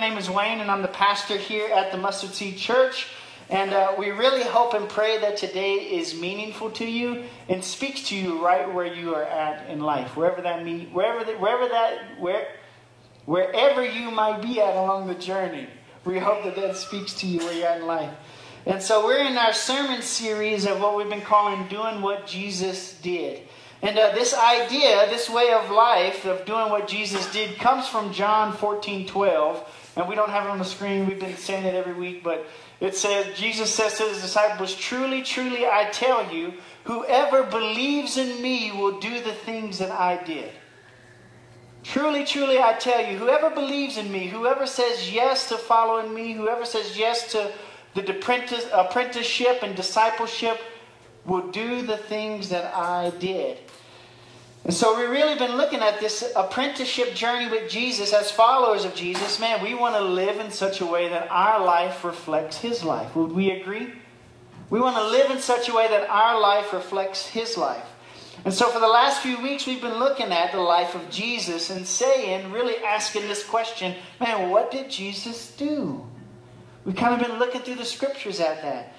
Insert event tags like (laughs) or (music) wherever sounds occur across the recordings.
My name is Wayne, and I'm the pastor here at the Mustard Seed Church. And uh, we really hope and pray that today is meaningful to you and speaks to you right where you are at in life, wherever that meet, wherever that, wherever that, where, wherever you might be at along the journey. We hope that that speaks to you where you're at in life. And so we're in our sermon series of what we've been calling "Doing What Jesus Did." And uh, this idea, this way of life of doing what Jesus did, comes from John 14 12 and we don't have it on the screen. We've been saying it every week, but it says, Jesus says to his disciples, Truly, truly, I tell you, whoever believes in me will do the things that I did. Truly, truly, I tell you, whoever believes in me, whoever says yes to following me, whoever says yes to the apprenticeship and discipleship, will do the things that I did. And so we've really been looking at this apprenticeship journey with Jesus as followers of Jesus. Man, we want to live in such a way that our life reflects his life. Would we agree? We want to live in such a way that our life reflects his life. And so for the last few weeks, we've been looking at the life of Jesus and saying, really asking this question man, what did Jesus do? We've kind of been looking through the scriptures at that.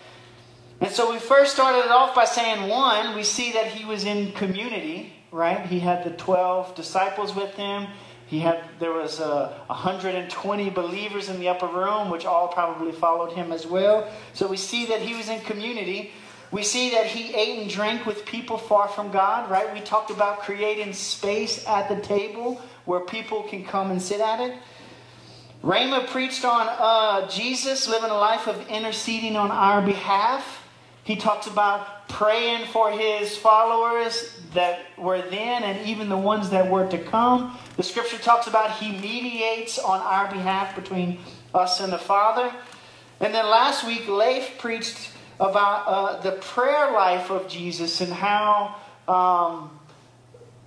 And so we first started off by saying, one, we see that he was in community right? He had the 12 disciples with him. He had there was uh, 120 believers in the upper room, which all probably followed him as well. So we see that he was in community. We see that he ate and drank with people far from God, right? We talked about creating space at the table where people can come and sit at it. Rhema preached on uh, Jesus living a life of interceding on our behalf. He talks about praying for his followers that were then and even the ones that were to come. The scripture talks about he mediates on our behalf between us and the Father. And then last week, Leif preached about uh, the prayer life of Jesus and how um,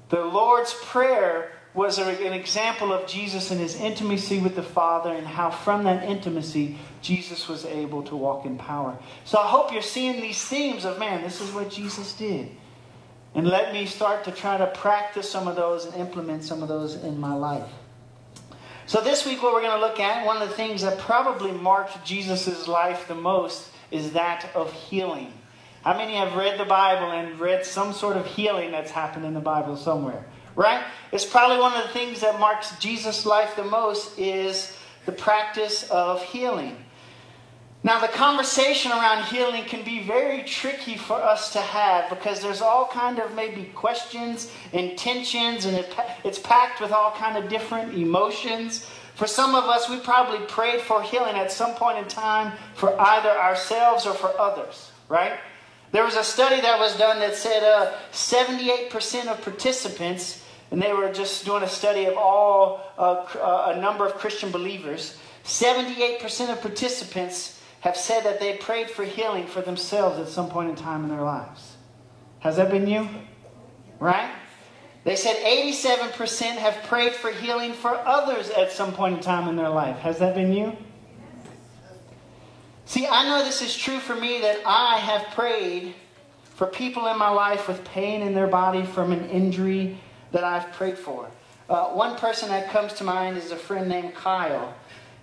the Lord's Prayer was an example of Jesus and his intimacy with the Father, and how from that intimacy, Jesus was able to walk in power. So I hope you're seeing these themes of, man, this is what Jesus did. And let me start to try to practice some of those and implement some of those in my life. So this week, what we're going to look at, one of the things that probably marked Jesus' life the most is that of healing. How many have read the Bible and read some sort of healing that's happened in the Bible somewhere? Right? It's probably one of the things that marks Jesus' life the most is the practice of healing. Now, the conversation around healing can be very tricky for us to have because there's all kind of maybe questions and tensions, and it's packed with all kind of different emotions. For some of us, we probably prayed for healing at some point in time for either ourselves or for others, right? There was a study that was done that said uh, 78% of participants and they were just doing a study of all uh, uh, a number of Christian believers. 78% of participants have said that they prayed for healing for themselves at some point in time in their lives. Has that been you? Right? They said 87% have prayed for healing for others at some point in time in their life. Has that been you? See, I know this is true for me that I have prayed for people in my life with pain in their body from an injury that I've prayed for. Uh, one person that comes to mind is a friend named Kyle.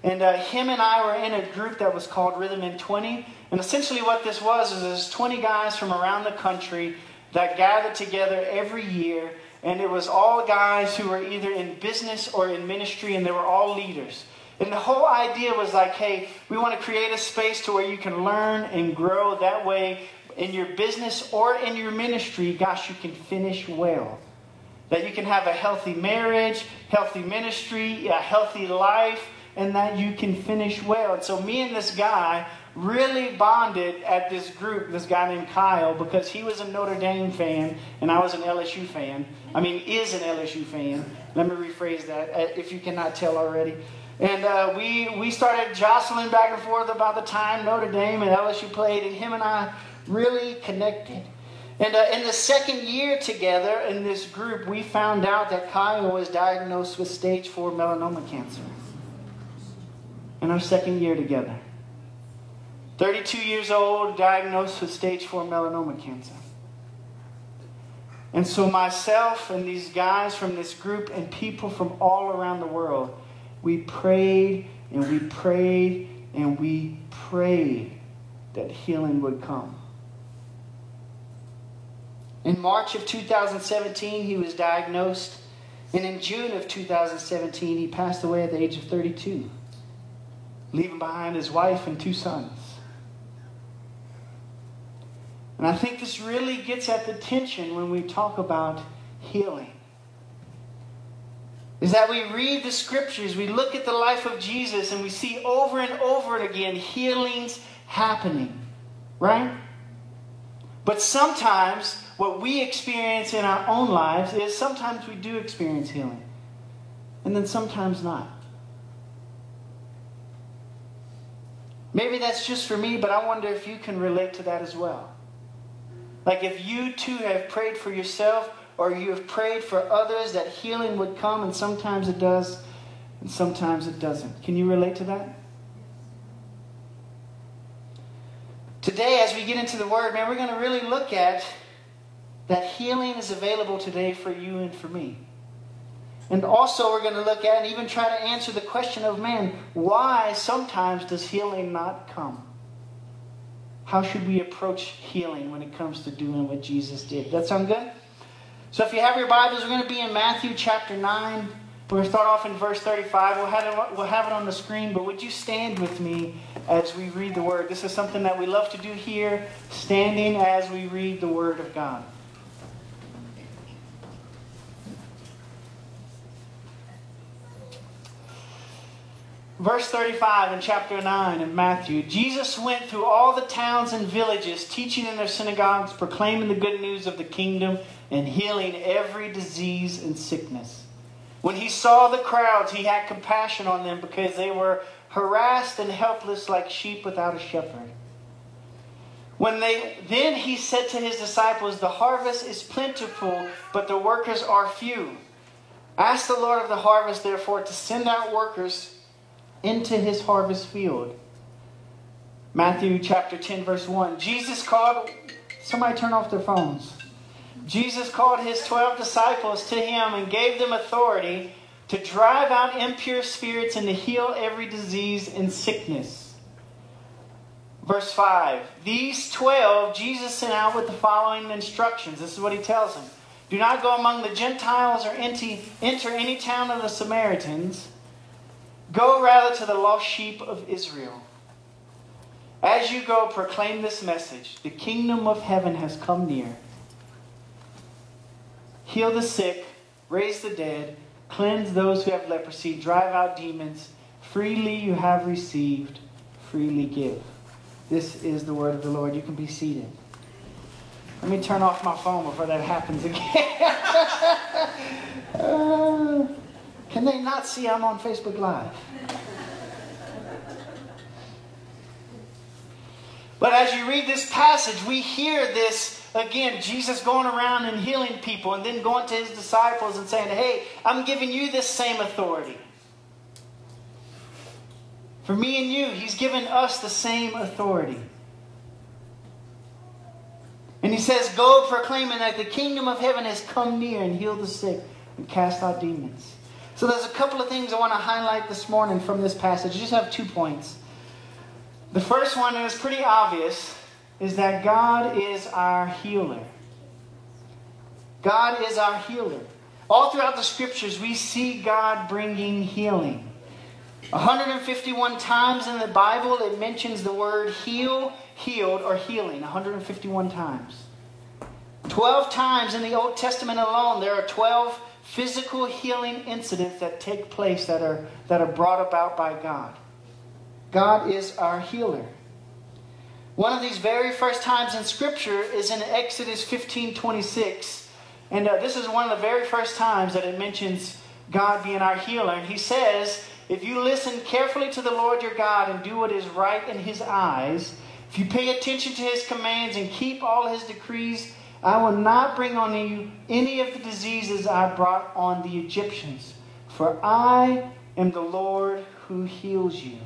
And uh, him and I were in a group that was called Rhythm in 20. And essentially, what this was is there's 20 guys from around the country that gathered together every year. And it was all guys who were either in business or in ministry, and they were all leaders. And the whole idea was like, hey, we want to create a space to where you can learn and grow that way in your business or in your ministry. Gosh, you can finish well that you can have a healthy marriage, healthy ministry, a healthy life, and that you can finish well. And so, me and this guy really bonded at this group, this guy named Kyle, because he was a Notre Dame fan and I was an LSU fan. I mean, is an LSU fan. Let me rephrase that uh, if you cannot tell already. And uh, we, we started jostling back and forth about the time Notre Dame and LSU played, and him and I really connected. And uh, in the second year together in this group, we found out that Kyle was diagnosed with stage four melanoma cancer. In our second year together. 32 years old, diagnosed with stage four melanoma cancer. And so, myself and these guys from this group and people from all around the world, we prayed and we prayed and we prayed that healing would come. In March of 2017, he was diagnosed, and in June of 2017, he passed away at the age of 32, leaving behind his wife and two sons. And I think this really gets at the tension when we talk about healing. Is that we read the scriptures, we look at the life of Jesus, and we see over and over and again healings happening. Right? But sometimes what we experience in our own lives is sometimes we do experience healing, and then sometimes not. Maybe that's just for me, but I wonder if you can relate to that as well. Like if you too have prayed for yourself or you have prayed for others that healing would come, and sometimes it does, and sometimes it doesn't. Can you relate to that? Today, as we get into the Word, man, we're going to really look at that healing is available today for you and for me. And also, we're going to look at and even try to answer the question of man, why sometimes does healing not come? How should we approach healing when it comes to doing what Jesus did? That sound good? So, if you have your Bibles, we're going to be in Matthew chapter 9. We're going to start off in verse 35. We'll have, it, we'll have it on the screen, but would you stand with me as we read the Word? This is something that we love to do here, standing as we read the Word of God. Verse 35 in chapter 9 of Matthew Jesus went through all the towns and villages, teaching in their synagogues, proclaiming the good news of the kingdom, and healing every disease and sickness. When he saw the crowds, he had compassion on them because they were harassed and helpless like sheep without a shepherd. When they then he said to his disciples, The harvest is plentiful, but the workers are few. Ask the Lord of the harvest, therefore, to send out workers into his harvest field. Matthew chapter 10, verse 1. Jesus called, somebody turn off their phones. Jesus called his 12 disciples to him and gave them authority to drive out impure spirits and to heal every disease and sickness. Verse 5 These 12 Jesus sent out with the following instructions. This is what he tells them Do not go among the Gentiles or enter any town of the Samaritans. Go rather to the lost sheep of Israel. As you go, proclaim this message The kingdom of heaven has come near heal the sick, raise the dead, cleanse those who have leprosy, drive out demons. Freely you have received, freely give. This is the word of the Lord. You can be seated. Let me turn off my phone before that happens again. (laughs) uh, can they not see I'm on Facebook Live? But as you read this passage, we hear this again, Jesus going around and healing people and then going to his disciples and saying, Hey, I'm giving you this same authority. For me and you, he's given us the same authority. And he says, Go proclaiming that the kingdom of heaven has come near and heal the sick and cast out demons. So there's a couple of things I want to highlight this morning from this passage. I just have two points. The first one is pretty obvious is that God is our healer. God is our healer. All throughout the scriptures, we see God bringing healing. 151 times in the Bible, it mentions the word heal, healed, or healing. 151 times. 12 times in the Old Testament alone, there are 12 physical healing incidents that take place that are, that are brought about by God. God is our healer. One of these very first times in Scripture is in Exodus 15 26. And uh, this is one of the very first times that it mentions God being our healer. And he says, If you listen carefully to the Lord your God and do what is right in his eyes, if you pay attention to his commands and keep all his decrees, I will not bring on you any of the diseases I brought on the Egyptians. For I am the Lord who heals you.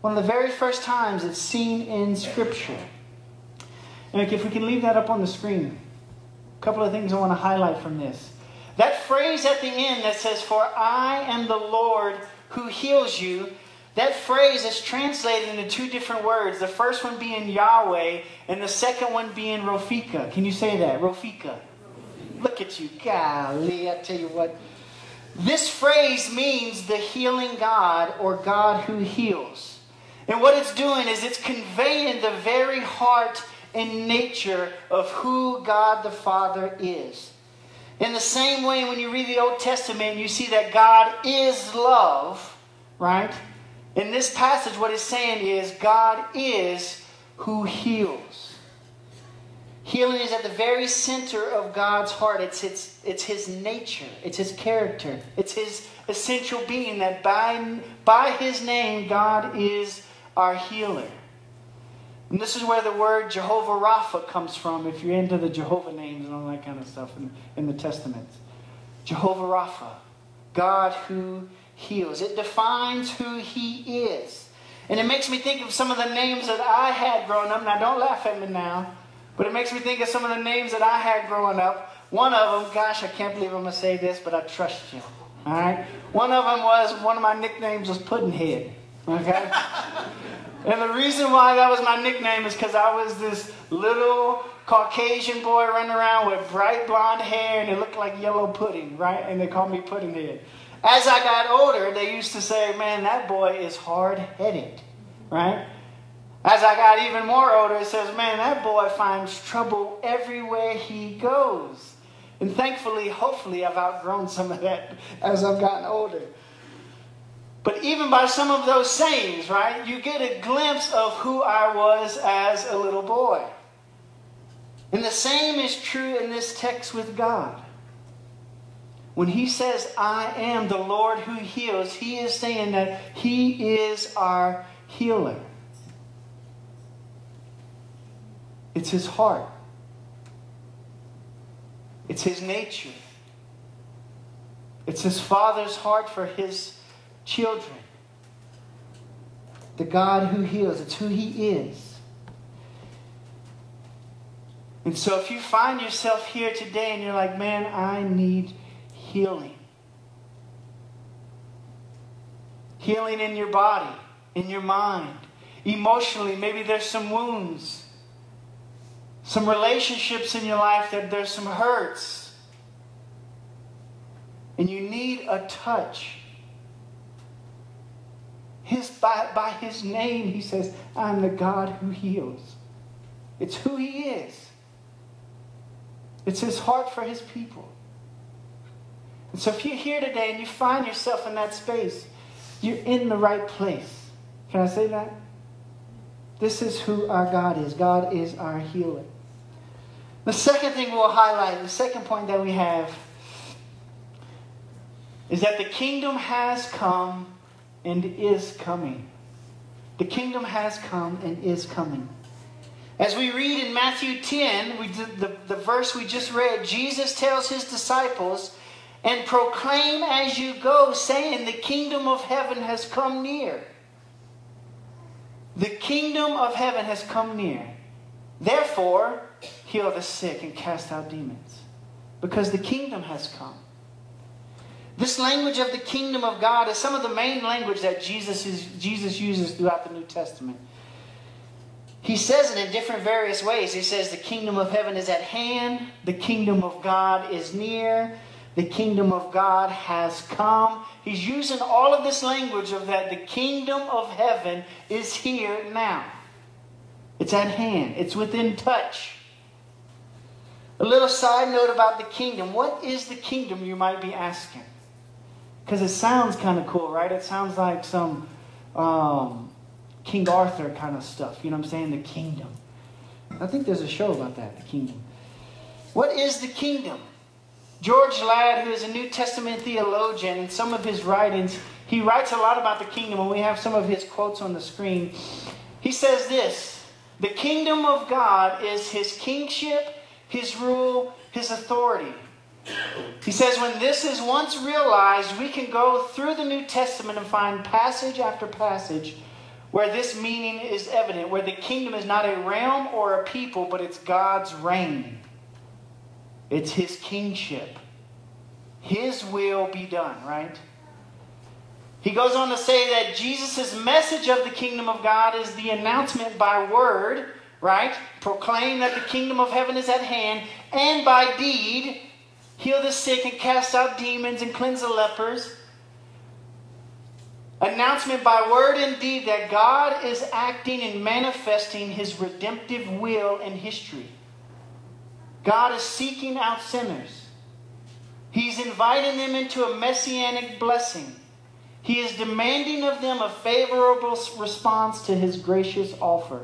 One of the very first times it's seen in Scripture. And if we can leave that up on the screen, a couple of things I want to highlight from this. That phrase at the end that says, For I am the Lord who heals you, That phrase is translated into two different words. The first one being Yahweh, and the second one being Rofika. Can you say that? Rofika. Look at you. Golly, I tell you what. This phrase means the healing God or God who heals. And what it's doing is it's conveying the very heart and nature of who God the Father is. In the same way, when you read the Old Testament, you see that God is love, right? In this passage, what it's saying is God is who heals. Healing is at the very center of God's heart. It's, it's, it's His nature, it's His character, it's His essential being that by, by His name, God is our healer. And this is where the word Jehovah Rapha comes from, if you're into the Jehovah names and all that kind of stuff in, in the Testament. Jehovah Rapha, God who heals. It defines who he is. And it makes me think of some of the names that I had growing up. Now, don't laugh at me now, but it makes me think of some of the names that I had growing up. One of them, gosh, I can't believe I'm going to say this, but I trust you. All right? One of them was, one of my nicknames was Puddinhead. Okay? (laughs) and the reason why that was my nickname is because I was this little Caucasian boy running around with bright blonde hair and it looked like yellow pudding, right? And they called me Puddinhead. As I got older, they used to say, man, that boy is hard headed, right? As I got even more older, it says, man, that boy finds trouble everywhere he goes. And thankfully, hopefully, I've outgrown some of that as I've gotten older. But even by some of those sayings, right, you get a glimpse of who I was as a little boy. And the same is true in this text with God. When he says, I am the Lord who heals, he is saying that he is our healer. It's his heart, it's his nature, it's his father's heart for his children. The God who heals, it's who he is. And so if you find yourself here today and you're like, man, I need healing. Healing in your body, in your mind, emotionally. Maybe there's some wounds, some relationships in your life that there's some hurts. And you need a touch. His, by, by his name, he says, I'm the God who heals. It's who he is. It's his heart for his people. And so if you're here today and you find yourself in that space, you're in the right place. Can I say that? This is who our God is. God is our healer. The second thing we'll highlight, the second point that we have, is that the kingdom has come and is coming. The kingdom has come and is coming. As we read in Matthew 10, we, the, the verse we just read, Jesus tells his disciples and proclaim as you go, saying, The kingdom of heaven has come near. The kingdom of heaven has come near. Therefore, heal the sick and cast out demons, because the kingdom has come. This language of the kingdom of God is some of the main language that Jesus, is, Jesus uses throughout the New Testament. He says it in different various ways. He says the kingdom of heaven is at hand, the kingdom of God is near, the kingdom of God has come. He's using all of this language of that the kingdom of heaven is here now. It's at hand, it's within touch. A little side note about the kingdom. What is the kingdom, you might be asking? Because it sounds kind of cool, right? It sounds like some um, King Arthur kind of stuff. You know what I'm saying? The kingdom. I think there's a show about that, the kingdom. What is the kingdom? George Ladd, who is a New Testament theologian, in some of his writings, he writes a lot about the kingdom, and we have some of his quotes on the screen. He says this The kingdom of God is his kingship, his rule, his authority. He says, when this is once realized, we can go through the New Testament and find passage after passage where this meaning is evident, where the kingdom is not a realm or a people, but it's God's reign. It's his kingship. His will be done, right? He goes on to say that Jesus' message of the kingdom of God is the announcement by word, right? Proclaim that the kingdom of heaven is at hand, and by deed, heal the sick and cast out demons and cleanse the lepers. Announcement by word and deed that God is acting and manifesting his redemptive will in history. God is seeking out sinners. He's inviting them into a messianic blessing. He is demanding of them a favorable response to his gracious offer.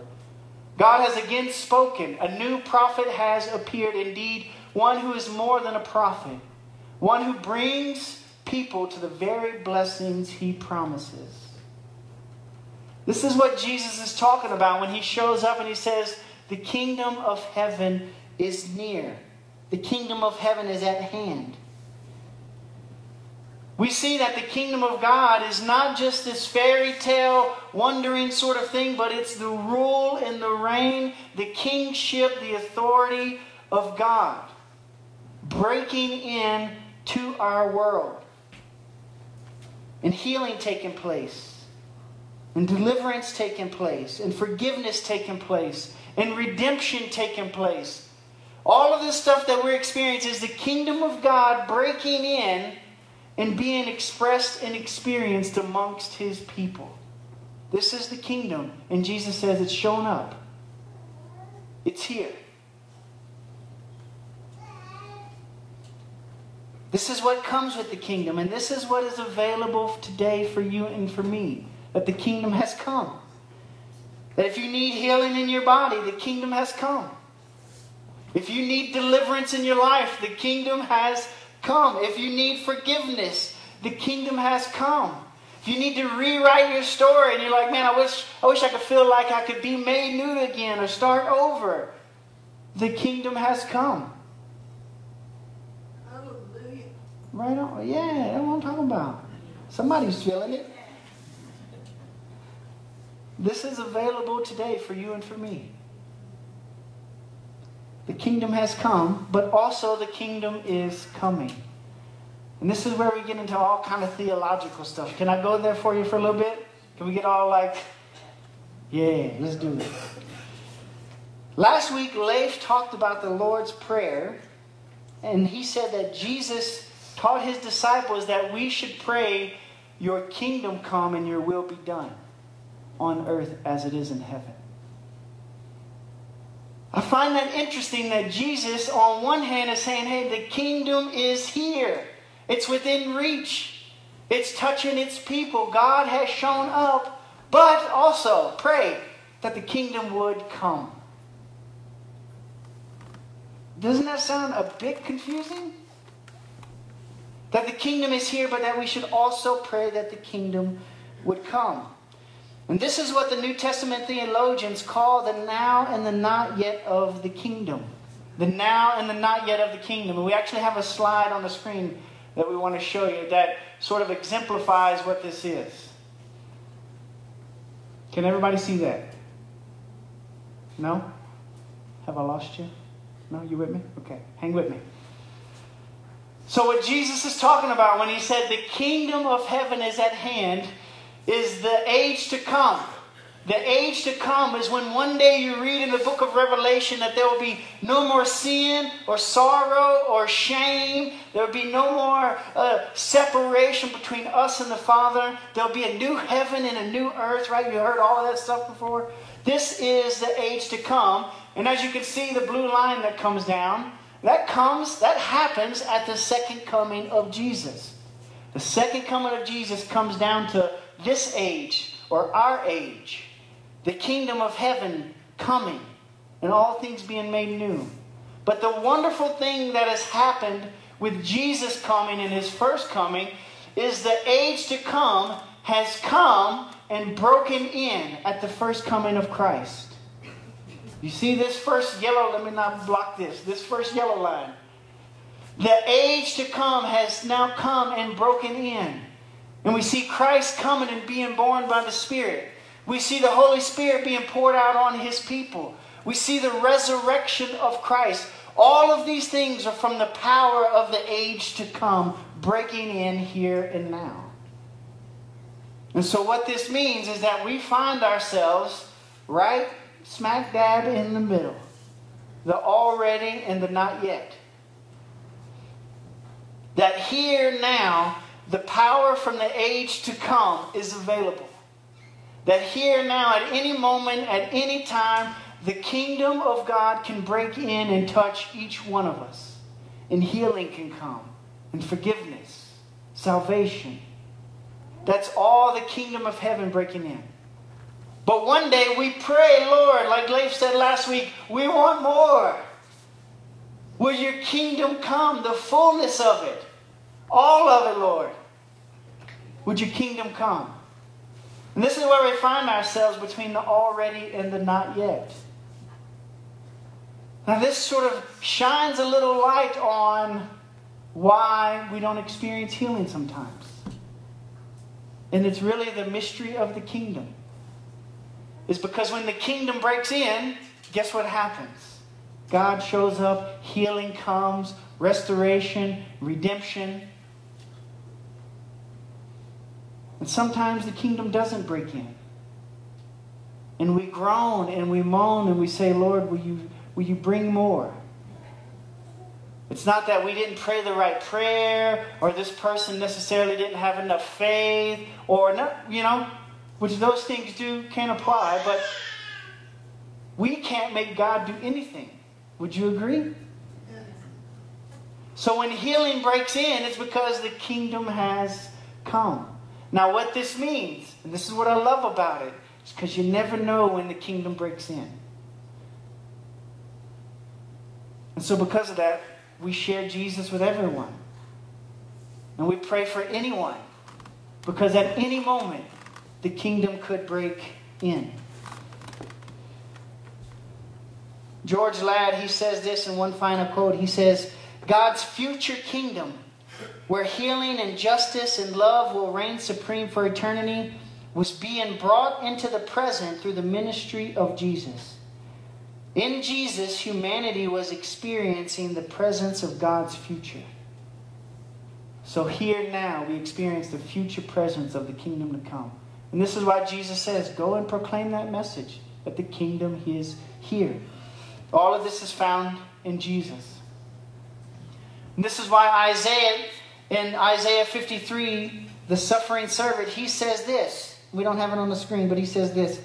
God has again spoken. A new prophet has appeared, indeed, one who is more than a prophet, one who brings people to the very blessings he promises. This is what Jesus is talking about when he shows up and he says, The kingdom of heaven is near, the kingdom of heaven is at hand. We see that the kingdom of God is not just this fairy tale, wondering sort of thing, but it's the rule and the reign, the kingship, the authority of God breaking in to our world. And healing taking place, and deliverance taking place, and forgiveness taking place, and redemption taking place. All of this stuff that we're experiencing is the kingdom of God breaking in and being expressed and experienced amongst his people. This is the kingdom, and Jesus says it's shown up. It's here. This is what comes with the kingdom, and this is what is available today for you and for me. That the kingdom has come. That if you need healing in your body, the kingdom has come. If you need deliverance in your life, the kingdom has come. If you need forgiveness, the kingdom has come. If you need to rewrite your story and you're like, man, I wish I wish I could feel like I could be made new again or start over, the kingdom has come. Hallelujah. Right on. Yeah, that's what I'm talking about. Somebody's feeling it. This is available today for you and for me. The kingdom has come, but also the kingdom is coming. And this is where we get into all kind of theological stuff. Can I go there for you for a little bit? Can we get all like, yeah, let's do it. Last week, Leif talked about the Lord's Prayer, and he said that Jesus taught his disciples that we should pray, Your kingdom come and your will be done on earth as it is in heaven. I find that interesting that Jesus, on one hand, is saying, hey, the kingdom is here, it's within reach, it's touching its people. God has shown up, but also pray that the kingdom would come. Doesn't that sound a bit confusing? That the kingdom is here, but that we should also pray that the kingdom would come. And this is what the New Testament theologians call the now and the not yet of the kingdom. The now and the not yet of the kingdom. And we actually have a slide on the screen that we want to show you that sort of exemplifies what this is. Can everybody see that? No? Have I lost you? No? You with me? Okay. Hang with me. So, what Jesus is talking about when he said the kingdom of heaven is at hand is the age to come. The age to come is when one day you read in the book of Revelation that there will be no more sin or sorrow or shame. There will be no more uh, separation between us and the Father. There'll be a new heaven and a new earth, right? You heard all of that stuff before? This is the age to come. And as you can see, the blue line that comes down, that comes, that happens at the second coming of Jesus. The second coming of Jesus comes down to this age or our age, the kingdom of heaven coming and all things being made new. But the wonderful thing that has happened with Jesus coming in his first coming is the age to come has come and broken in at the first coming of Christ. You see this first yellow, let me not block this, this first yellow line. The age to come has now come and broken in. And we see Christ coming and being born by the Spirit. We see the Holy Spirit being poured out on His people. We see the resurrection of Christ. All of these things are from the power of the age to come breaking in here and now. And so, what this means is that we find ourselves right smack dab in the middle the already and the not yet. That here now, the power from the age to come is available. That here now, at any moment, at any time, the kingdom of God can break in and touch each one of us. And healing can come, and forgiveness, salvation. That's all the kingdom of heaven breaking in. But one day we pray, Lord, like Leif said last week, we want more. Will your kingdom come, the fullness of it, all of it, Lord? Would your kingdom come? And this is where we find ourselves between the already and the not yet. Now, this sort of shines a little light on why we don't experience healing sometimes. And it's really the mystery of the kingdom is because when the kingdom breaks in, guess what happens? God shows up, healing comes, restoration, redemption. And sometimes the kingdom doesn't break in. And we groan and we moan and we say, Lord, will you, will you bring more? It's not that we didn't pray the right prayer or this person necessarily didn't have enough faith or, not, you know, which those things do can apply, but we can't make God do anything. Would you agree? So when healing breaks in, it's because the kingdom has come. Now, what this means, and this is what I love about it, is because you never know when the kingdom breaks in. And so, because of that, we share Jesus with everyone. And we pray for anyone. Because at any moment, the kingdom could break in. George Ladd, he says this in one final quote. He says, God's future kingdom, where healing and justice and love will reign supreme for eternity, was being brought into the present through the ministry of Jesus. In Jesus, humanity was experiencing the presence of God's future. So here now, we experience the future presence of the kingdom to come. And this is why Jesus says, Go and proclaim that message that the kingdom is here. All of this is found in Jesus. And this is why Isaiah, in Isaiah 53, the suffering servant, he says this. We don't have it on the screen, but he says this.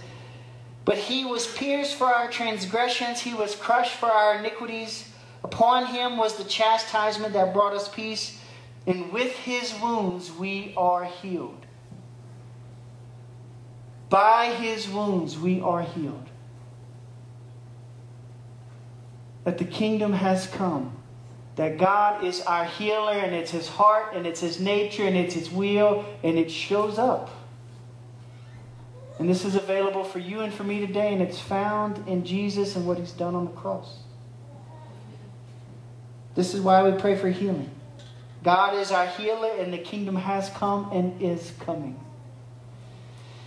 But he was pierced for our transgressions, he was crushed for our iniquities. Upon him was the chastisement that brought us peace, and with his wounds we are healed. By his wounds we are healed. That the kingdom has come. That God is our healer and it's his heart and it's his nature and it's his will and it shows up. And this is available for you and for me today and it's found in Jesus and what he's done on the cross. This is why we pray for healing. God is our healer and the kingdom has come and is coming.